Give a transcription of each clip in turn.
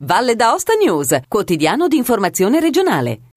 Valle d'Aosta News, quotidiano di informazione regionale.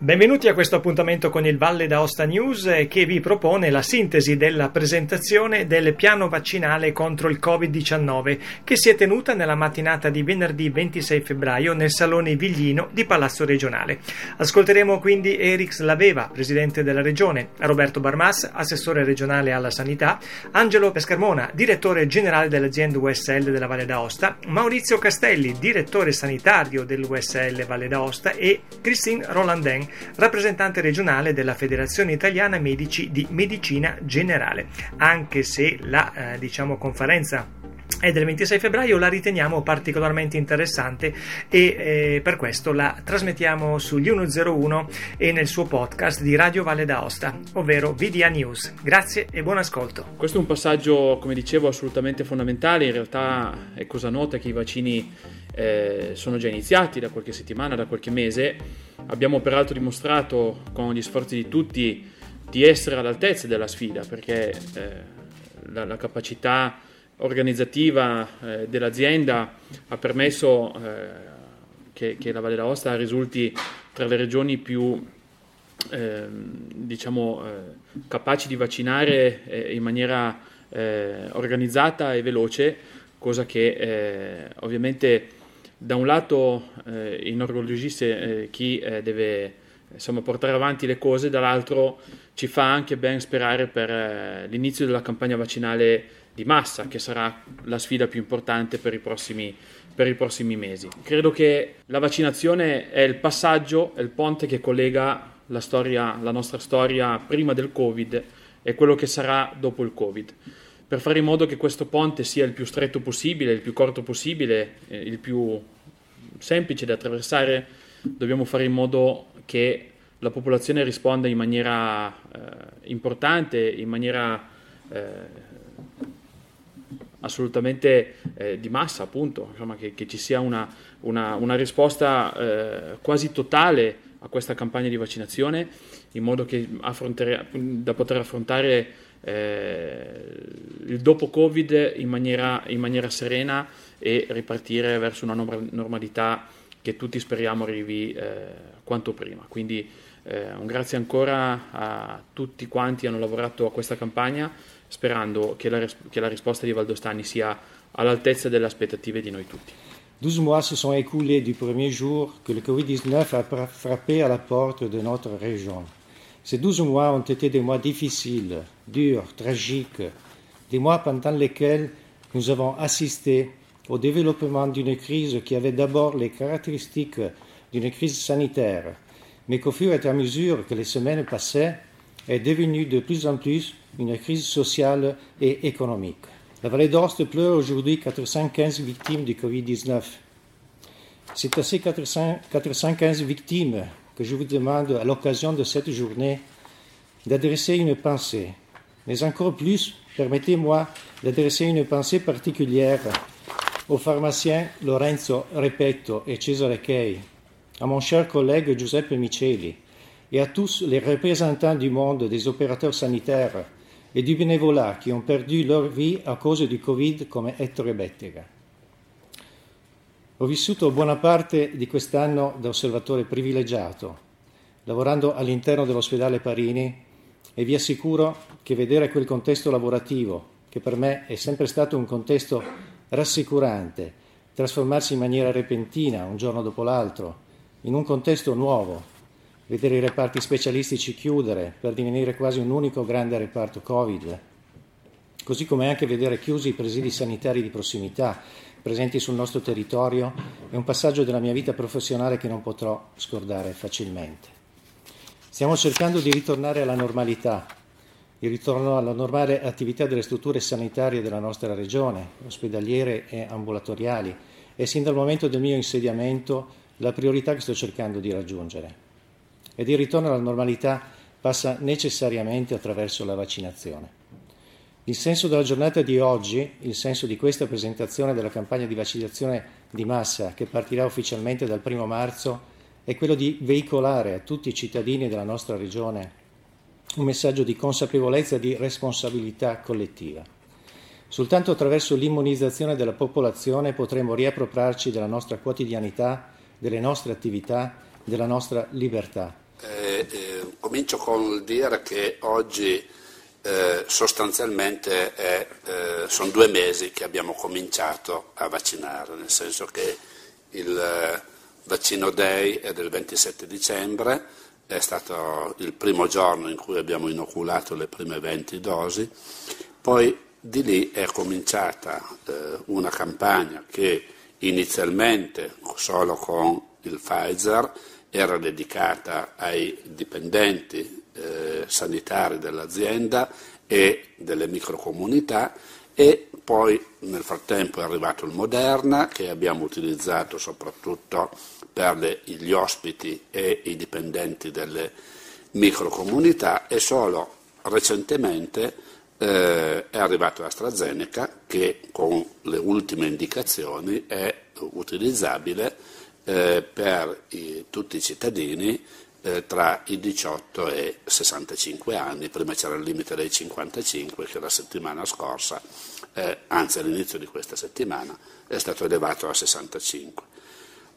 Benvenuti a questo appuntamento con il Valle d'Aosta News eh, che vi propone la sintesi della presentazione del piano vaccinale contro il Covid-19 che si è tenuta nella mattinata di venerdì 26 febbraio nel Salone Viglino di Palazzo Regionale. Ascolteremo quindi Erix Laveva, presidente della regione, Roberto Barmas, assessore regionale alla sanità, Angelo Pescarmona, direttore generale dell'azienda USL della Valle d'Aosta, Maurizio Castelli, direttore sanitario dell'USL Valle d'Aosta e Christine Rolandin, rappresentante regionale della Federazione Italiana Medici di Medicina Generale. Anche se la eh, diciamo, conferenza è del 26 febbraio, la riteniamo particolarmente interessante e eh, per questo la trasmettiamo sugli 101 e nel suo podcast di Radio Valle d'Aosta, ovvero VDA News. Grazie e buon ascolto. Questo è un passaggio, come dicevo, assolutamente fondamentale. In realtà è cosa nota che i vaccini eh, sono già iniziati da qualche settimana, da qualche mese. Abbiamo peraltro dimostrato con gli sforzi di tutti di essere all'altezza della sfida perché eh, la, la capacità organizzativa eh, dell'azienda ha permesso eh, che, che, la Valle d'Aosta risulti tra le regioni più eh, diciamo, eh, capaci di vaccinare eh, in maniera eh, organizzata e veloce, cosa che ovviamente da un lato inorgoglisce chi deve insomma, portare avanti le cose, dall'altro ci fa anche ben sperare per l'inizio della campagna vaccinale di massa, che sarà la sfida più importante per i prossimi, per i prossimi mesi. Credo che la vaccinazione è il passaggio, è il ponte che collega la, storia, la nostra storia prima del Covid e quello che sarà dopo il Covid. Per fare in modo che questo ponte sia il più stretto possibile, il più corto possibile, eh, il più semplice da attraversare, dobbiamo fare in modo che la popolazione risponda in maniera eh, importante, in maniera eh, assolutamente eh, di massa, appunto, insomma, che, che, ci sia una, una, una risposta eh, quasi totale a questa campagna di vaccinazione, in modo da poter affrontare il dopo Covid in maniera, in maniera, serena e ripartire verso una normalità che tutti speriamo arrivi eh, quanto prima. Quindi eh, un grazie ancora a tutti quanti hanno lavorato a questa campagna sperando che la, che la risposta di Valdostani sia all'altezza delle aspettative di noi tutti. 12 mois se sont écoulés du premier jour que le Covid-19 a frappé à la porte de notre région. Ces 12 mois ont été des mois difficiles, durs, tragiques, des mois pendant lesquels nous avons assisté au développement d'une crise qui avait d'abord les caractéristiques d'une crise sanitaire, mais qu'au fur et à mesure que les semaines passaient, est devenue de plus en plus une crise sociale et économique. La vallée d'Orste pleure aujourd'hui 415 victimes du Covid-19. C'est à ces 415 victimes que je vous demande, à l'occasion de cette journée, d'adresser une pensée. Mais encore plus, permettez-moi d'adresser une pensée particulière au pharmacien Lorenzo Repetto et Cesare Kei, à mon cher collègue Giuseppe Miceli et à tous les représentants du monde des opérateurs sanitaires e di bénévolat qui ont perdu leur vie a causa di Covid come Ettore Bettega. Ho vissuto buona parte di quest'anno da osservatore privilegiato, lavorando all'interno dell'ospedale Parini e vi assicuro che vedere quel contesto lavorativo, che per me è sempre stato un contesto rassicurante, trasformarsi in maniera repentina, un giorno dopo l'altro, in un contesto nuovo, vedere i reparti specialistici chiudere per divenire quasi un unico grande reparto Covid, così come anche vedere chiusi i presidi sanitari di prossimità presenti sul nostro territorio, è un passaggio della mia vita professionale che non potrò scordare facilmente. Stiamo cercando di ritornare alla normalità, il ritorno alla normale attività delle strutture sanitarie della nostra regione, ospedaliere e ambulatoriali, è sin dal momento del mio insediamento la priorità che sto cercando di raggiungere ed il ritorno alla normalità passa necessariamente attraverso la vaccinazione. Il senso della giornata di oggi, il senso di questa presentazione della campagna di vaccinazione di massa che partirà ufficialmente dal primo marzo, è quello di veicolare a tutti i cittadini della nostra regione un messaggio di consapevolezza e di responsabilità collettiva. Soltanto attraverso l'immunizzazione della popolazione potremo riappropriarci della nostra quotidianità, delle nostre attività, della nostra libertà. Eh, eh, comincio con il dire che oggi eh, sostanzialmente eh, sono due mesi che abbiamo cominciato a vaccinare, nel senso che il eh, vaccino Day è del 27 dicembre, è stato il primo giorno in cui abbiamo inoculato le prime 20 dosi, poi di lì è cominciata eh, una campagna che inizialmente solo con il Pfizer era dedicata ai dipendenti eh, sanitari dell'azienda e delle microcomunità e poi nel frattempo è arrivato il Moderna che abbiamo utilizzato soprattutto per le, gli ospiti e i dipendenti delle microcomunità e solo recentemente eh, è arrivato AstraZeneca che con le ultime indicazioni è utilizzabile eh, per i, tutti i cittadini eh, tra i 18 e i 65 anni, prima c'era il limite dei 55 che la settimana scorsa, eh, anzi all'inizio di questa settimana, è stato elevato a 65.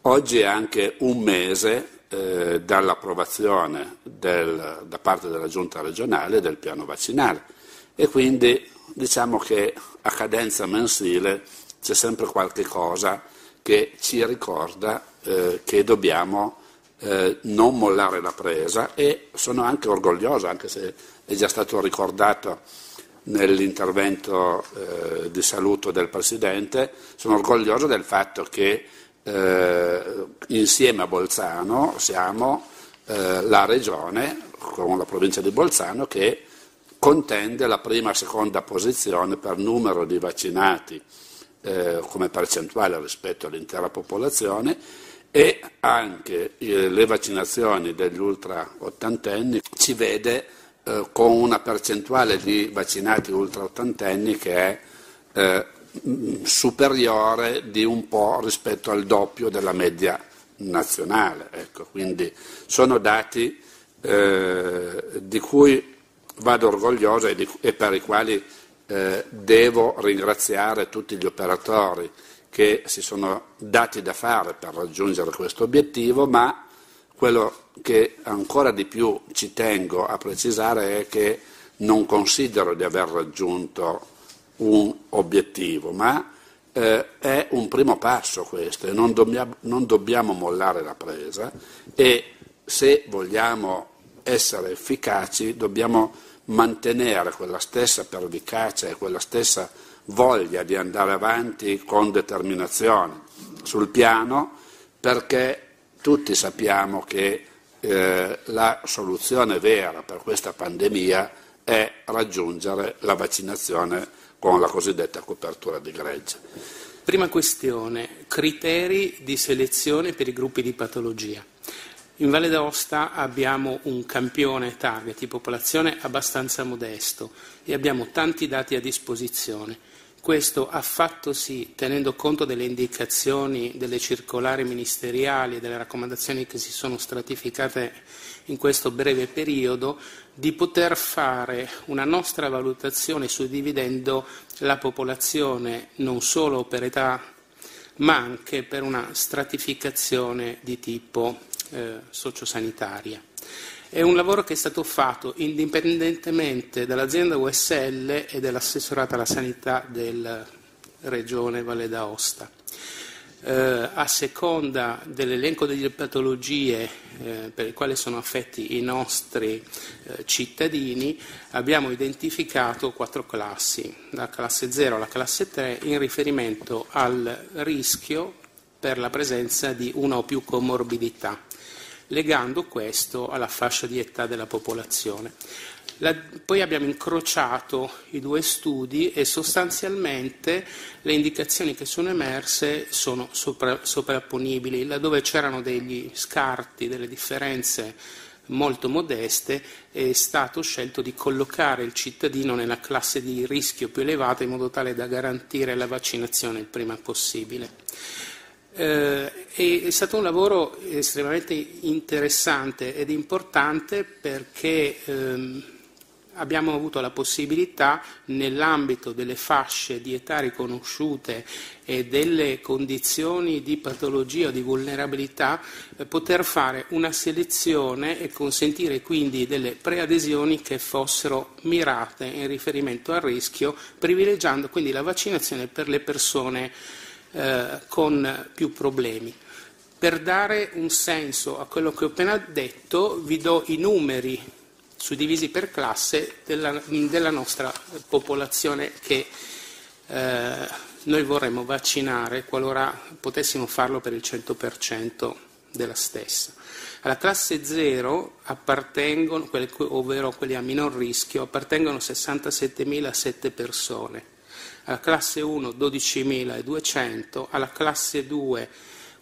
Oggi è anche un mese eh, dall'approvazione del, da parte della Giunta regionale del piano vaccinale e quindi diciamo che a cadenza mensile c'è sempre qualche cosa che ci ricorda eh, che dobbiamo eh, non mollare la presa e sono anche orgoglioso, anche se è già stato ricordato nell'intervento eh, di saluto del Presidente, sono orgoglioso del fatto che eh, insieme a Bolzano siamo eh, la regione con la provincia di Bolzano che contende la prima e seconda posizione per numero di vaccinati eh, come percentuale rispetto all'intera popolazione e anche eh, le vaccinazioni degli ultra ottantenni ci vede eh, con una percentuale di vaccinati ultra ottantenni che è eh, superiore di un po' rispetto al doppio della media nazionale. Ecco, quindi sono dati di cui vado orgoglioso e, per i quali devo ringraziare tutti gli operatori che si sono dati da fare per raggiungere questo obiettivo, ma quello che ancora di più ci tengo a precisare è che non considero di aver raggiunto un obiettivo, ma eh, è un primo passo questo e non dobbiamo, non dobbiamo mollare la presa e se vogliamo essere efficaci dobbiamo mantenere quella stessa pervicacia e quella stessa voglia di andare avanti con determinazione sul piano perché tutti sappiamo che eh, la soluzione vera per questa pandemia è raggiungere la vaccinazione con la cosiddetta copertura di gregge. Prima questione, criteri di selezione per i gruppi di patologia. In Valle d'Aosta abbiamo un campione target di popolazione abbastanza modesto e abbiamo tanti dati a disposizione. Questo ha fatto sì, tenendo conto delle indicazioni delle circolari ministeriali e delle raccomandazioni che si sono stratificate in questo breve periodo, di poter fare una nostra valutazione suddividendo la popolazione non solo per età ma anche per una stratificazione di tipo eh, sociosanitaria. È un lavoro che è stato fatto indipendentemente dall'azienda USL e dell'assessorato alla sanità della Regione Valle d'Aosta. Eh, a seconda dell'elenco delle patologie eh, per le quali sono affetti i nostri eh, cittadini, abbiamo identificato quattro classi, la classe 0 alla classe 3, in riferimento al rischio per la presenza di una o più comorbidità legando questo alla fascia di età della popolazione. La, poi abbiamo incrociato i due studi e sostanzialmente le indicazioni che sono emerse sono sopra, sovrapponibili. Laddove c'erano degli scarti, delle differenze molto modeste, è stato scelto di collocare il cittadino nella classe di rischio più elevata in modo tale da garantire la vaccinazione il prima possibile. Eh, è stato un lavoro estremamente interessante ed importante perché ehm, abbiamo avuto la possibilità nell'ambito delle fasce di età riconosciute e delle condizioni di patologia o di vulnerabilità eh, poter fare una selezione e consentire quindi delle preadesioni che fossero mirate in riferimento al rischio, privilegiando quindi la vaccinazione per le persone eh, con più problemi. Per dare un senso a quello che ho appena detto, vi do i numeri suddivisi per classe della, della nostra popolazione che eh, noi vorremmo vaccinare qualora potessimo farlo per il 100% della stessa. Alla classe 0 appartengono, ovvero quelli a minor rischio, appartengono 67.007 persone, alla classe 1 12.200, alla classe 2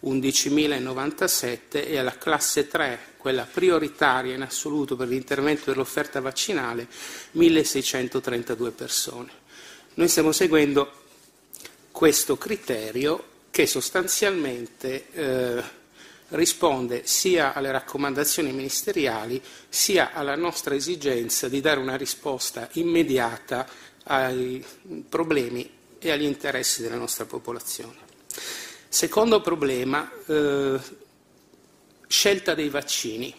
11.097 e alla classe 3, quella prioritaria in assoluto per l'intervento dell'offerta vaccinale, 1.632 persone. Noi stiamo seguendo questo criterio che sostanzialmente eh, risponde sia alle raccomandazioni ministeriali sia alla nostra esigenza di dare una risposta immediata ai problemi e agli interessi della nostra popolazione. Secondo problema, eh, scelta dei vaccini.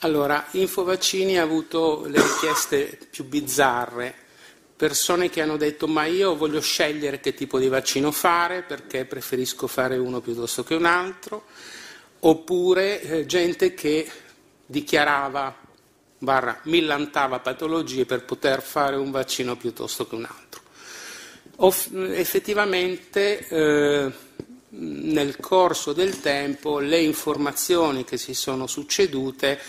Allora, Infovaccini ha avuto le richieste più bizzarre, persone che hanno detto ma io voglio scegliere che tipo di vaccino fare perché preferisco fare uno piuttosto che un altro, oppure eh, gente che dichiarava barra millantava patologie per poter fare un vaccino piuttosto che un altro. Off- effettivamente eh, nel corso del tempo le informazioni che si sono succedute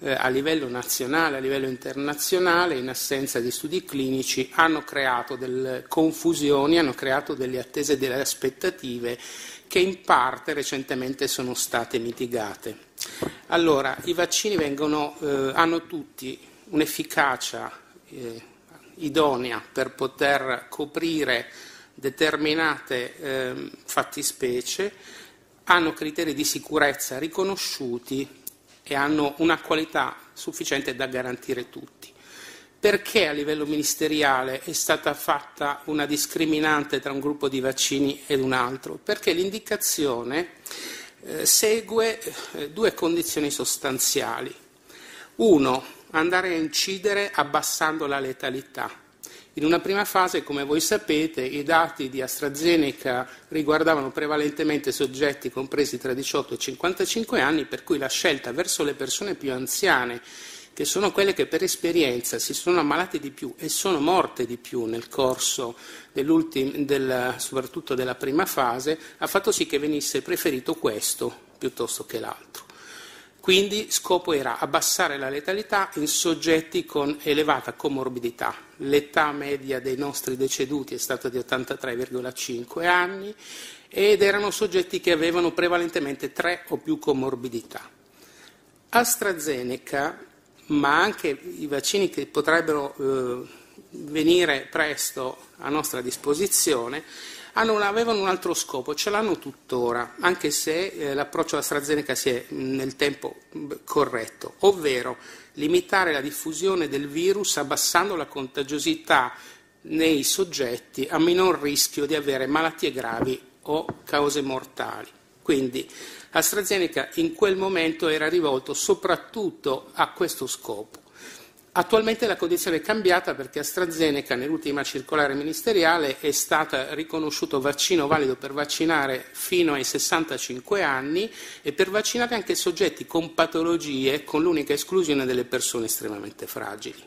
eh, a livello nazionale, a livello internazionale, in assenza di studi clinici, hanno creato delle confusioni, hanno creato delle attese e delle aspettative che in parte recentemente sono state mitigate. Allora, i vaccini vengono, eh, hanno tutti un'efficacia eh, idonea per poter coprire determinate eh, fattispecie, hanno criteri di sicurezza riconosciuti e hanno una qualità sufficiente da garantire tutti. Perché a livello ministeriale è stata fatta una discriminante tra un gruppo di vaccini ed un altro? Perché l'indicazione eh, segue eh, due condizioni sostanziali. Uno, andare a incidere abbassando la letalità. In una prima fase, come voi sapete, i dati di AstraZeneca riguardavano prevalentemente soggetti compresi tra 18 e 55 anni, per cui la scelta verso le persone più anziane, che sono quelle che per esperienza si sono ammalate di più e sono morte di più nel corso del, soprattutto della prima fase, ha fatto sì che venisse preferito questo piuttosto che l'altro. Quindi scopo era abbassare la letalità in soggetti con elevata comorbidità. L'età media dei nostri deceduti è stata di 83,5 anni ed erano soggetti che avevano prevalentemente tre o più comorbidità. AstraZeneca, ma anche i vaccini che potrebbero eh, venire presto a nostra disposizione, hanno, avevano un altro scopo, ce l'hanno tuttora, anche se eh, l'approccio AstraZeneca si è nel tempo corretto, ovvero limitare la diffusione del virus abbassando la contagiosità nei soggetti a minor rischio di avere malattie gravi o cause mortali. Quindi AstraZeneca in quel momento era rivolto soprattutto a questo scopo. Attualmente la condizione è cambiata perché AstraZeneca nell'ultima circolare ministeriale è stato riconosciuto vaccino valido per vaccinare fino ai 65 anni e per vaccinare anche soggetti con patologie con l'unica esclusione delle persone estremamente fragili.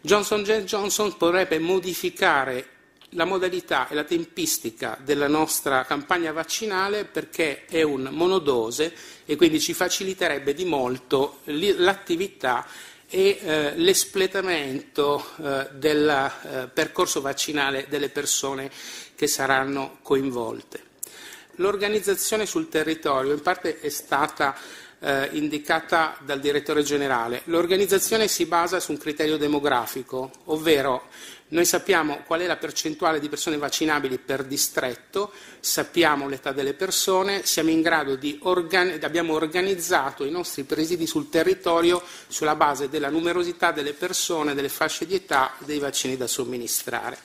Johnson Johnson potrebbe modificare la modalità e la tempistica della nostra campagna vaccinale perché è un monodose e quindi ci faciliterebbe di molto l'attività e eh, l'espletamento eh, del eh, percorso vaccinale delle persone che saranno coinvolte. L'organizzazione sul territorio in parte è stata eh, indicata dal direttore generale. L'organizzazione si basa su un criterio demografico, ovvero noi sappiamo qual è la percentuale di persone vaccinabili per distretto, sappiamo l'età delle persone, organi- abbiamo organizzato i nostri presidi sul territorio sulla base della numerosità delle persone, delle fasce di età, dei vaccini da somministrare.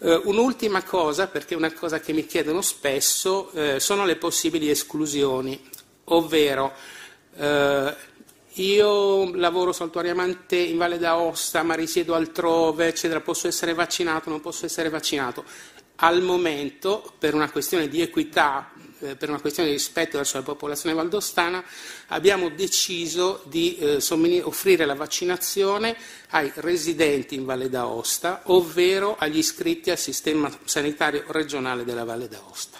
Uh, un'ultima cosa, perché è una cosa che mi chiedono spesso, uh, sono le possibili esclusioni, ovvero uh, io lavoro saltuariamente in Valle d'Aosta, ma risiedo altrove, eccetera, posso essere vaccinato, non posso essere vaccinato. Al momento, per una questione di equità, eh, per una questione di rispetto verso la popolazione valdostana, abbiamo deciso di eh, offrire la vaccinazione ai residenti in Valle d'Aosta, ovvero agli iscritti al sistema sanitario regionale della Valle d'Aosta.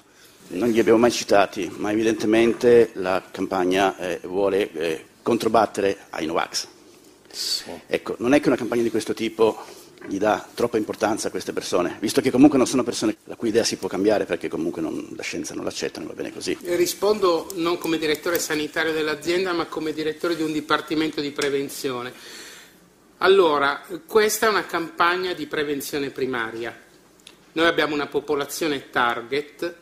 Non li abbiamo mai citati, ma evidentemente la campagna eh, vuole eh, controbattere ai Novax. Ecco, non è che una campagna di questo tipo gli dà troppa importanza a queste persone, visto che comunque non sono persone la cui idea si può cambiare perché comunque non, la scienza non l'accetta, non va bene così. Rispondo non come direttore sanitario dell'azienda, ma come direttore di un dipartimento di prevenzione. Allora, questa è una campagna di prevenzione primaria. Noi abbiamo una popolazione target,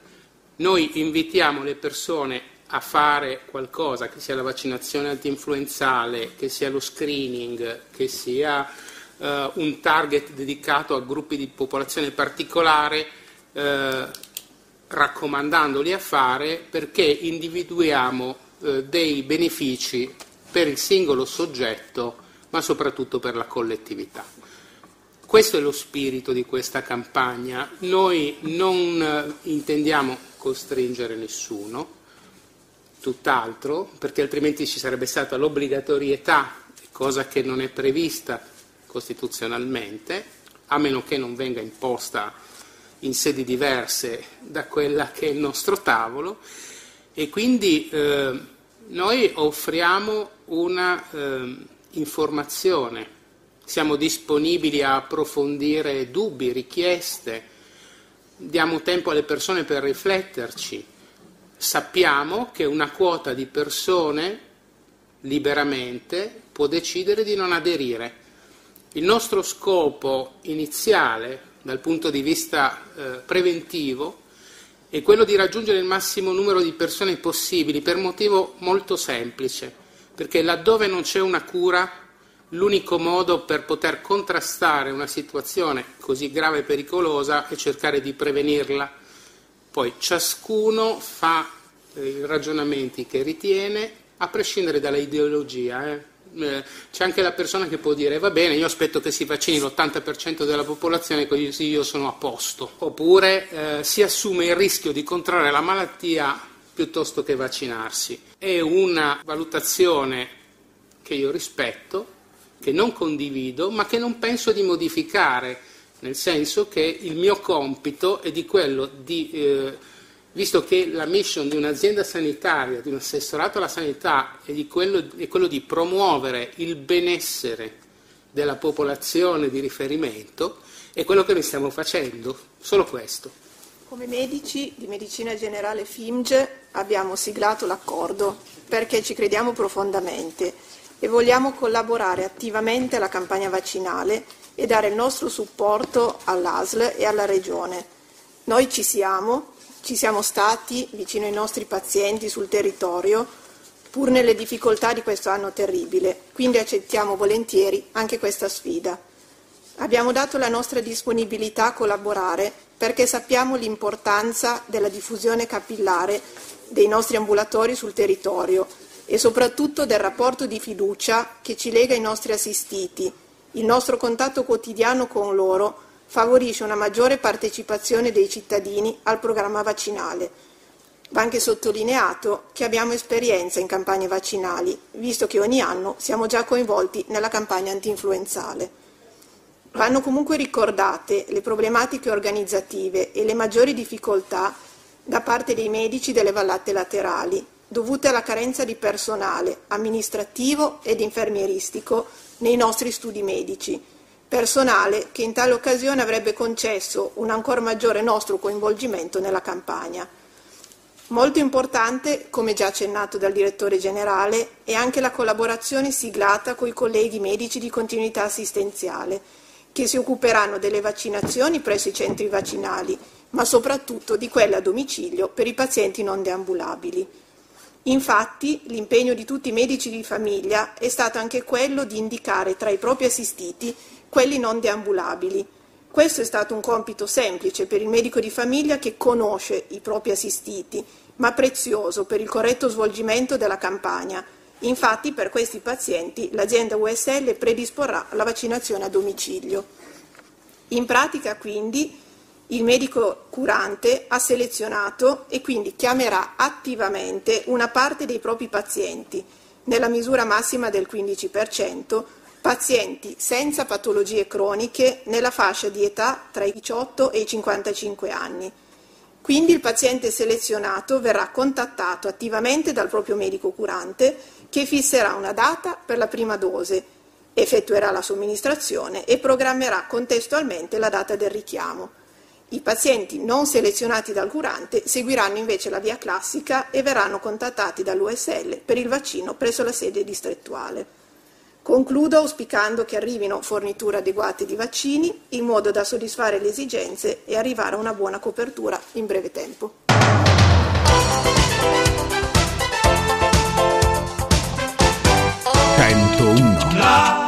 noi invitiamo le persone a fare qualcosa, che sia la vaccinazione antinfluenzale, che sia lo screening, che sia eh, un target dedicato a gruppi di popolazione particolare, eh, raccomandandoli a fare perché individuiamo eh, dei benefici per il singolo soggetto, ma soprattutto per la collettività. Questo è lo spirito di questa campagna. Noi non eh, intendiamo costringere nessuno, tutt'altro, perché altrimenti ci sarebbe stata l'obbligatorietà, cosa che non è prevista costituzionalmente, a meno che non venga imposta in sedi diverse da quella che è il nostro tavolo, e quindi eh, noi offriamo una eh, informazione, siamo disponibili a approfondire dubbi, richieste, diamo tempo alle persone per rifletterci. Sappiamo che una quota di persone liberamente può decidere di non aderire. Il nostro scopo iniziale dal punto di vista eh, preventivo è quello di raggiungere il massimo numero di persone possibili per motivo molto semplice, perché laddove non c'è una cura, l'unico modo per poter contrastare una situazione così grave e pericolosa è cercare di prevenirla poi ciascuno fa eh, i ragionamenti che ritiene, a prescindere dalla ideologia. Eh. Eh, c'è anche la persona che può dire va bene, io aspetto che si vaccini l'80% della popolazione così io sono a posto, oppure eh, si assume il rischio di contrarre la malattia piuttosto che vaccinarsi. È una valutazione che io rispetto, che non condivido, ma che non penso di modificare nel senso che il mio compito è di quello di, eh, visto che la mission di un'azienda sanitaria, di un assessorato alla sanità è, di quello, è quello di promuovere il benessere della popolazione di riferimento, è quello che noi stiamo facendo, solo questo. Come medici di medicina generale FIMG abbiamo siglato l'accordo perché ci crediamo profondamente e vogliamo collaborare attivamente alla campagna vaccinale e dare il nostro supporto all'ASL e alla Regione. Noi ci siamo, ci siamo stati vicino ai nostri pazienti sul territorio, pur nelle difficoltà di questo anno terribile, quindi accettiamo volentieri anche questa sfida. Abbiamo dato la nostra disponibilità a collaborare perché sappiamo l'importanza della diffusione capillare dei nostri ambulatori sul territorio e soprattutto del rapporto di fiducia che ci lega ai nostri assistiti il nostro contatto quotidiano con loro favorisce una maggiore partecipazione dei cittadini al programma vaccinale. Va anche sottolineato che abbiamo esperienza in campagne vaccinali, visto che ogni anno siamo già coinvolti nella campagna antinfluenzale. Vanno comunque ricordate le problematiche organizzative e le maggiori difficoltà da parte dei medici delle vallate laterali, dovute alla carenza di personale amministrativo ed infermieristico nei nostri studi medici, personale che in tale occasione avrebbe concesso un ancora maggiore nostro coinvolgimento nella campagna. Molto importante, come già accennato dal direttore generale, è anche la collaborazione siglata con i colleghi medici di continuità assistenziale, che si occuperanno delle vaccinazioni presso i centri vaccinali, ma soprattutto di quelle a domicilio per i pazienti non deambulabili. Infatti, l'impegno di tutti i medici di famiglia è stato anche quello di indicare tra i propri assistiti quelli non deambulabili. Questo è stato un compito semplice per il medico di famiglia che conosce i propri assistiti, ma prezioso per il corretto svolgimento della campagna. Infatti, per questi pazienti l'azienda USL predisporrà la vaccinazione a domicilio. In pratica, quindi, il medico curante ha selezionato e quindi chiamerà attivamente una parte dei propri pazienti, nella misura massima del 15%, pazienti senza patologie croniche nella fascia di età tra i 18 e i 55 anni. Quindi il paziente selezionato verrà contattato attivamente dal proprio medico curante che fisserà una data per la prima dose, effettuerà la somministrazione e programmerà contestualmente la data del richiamo. I pazienti non selezionati dal curante seguiranno invece la via classica e verranno contattati dall'USL per il vaccino presso la sede distrettuale. Concludo auspicando che arrivino forniture adeguate di vaccini in modo da soddisfare le esigenze e arrivare a una buona copertura in breve tempo. 101. La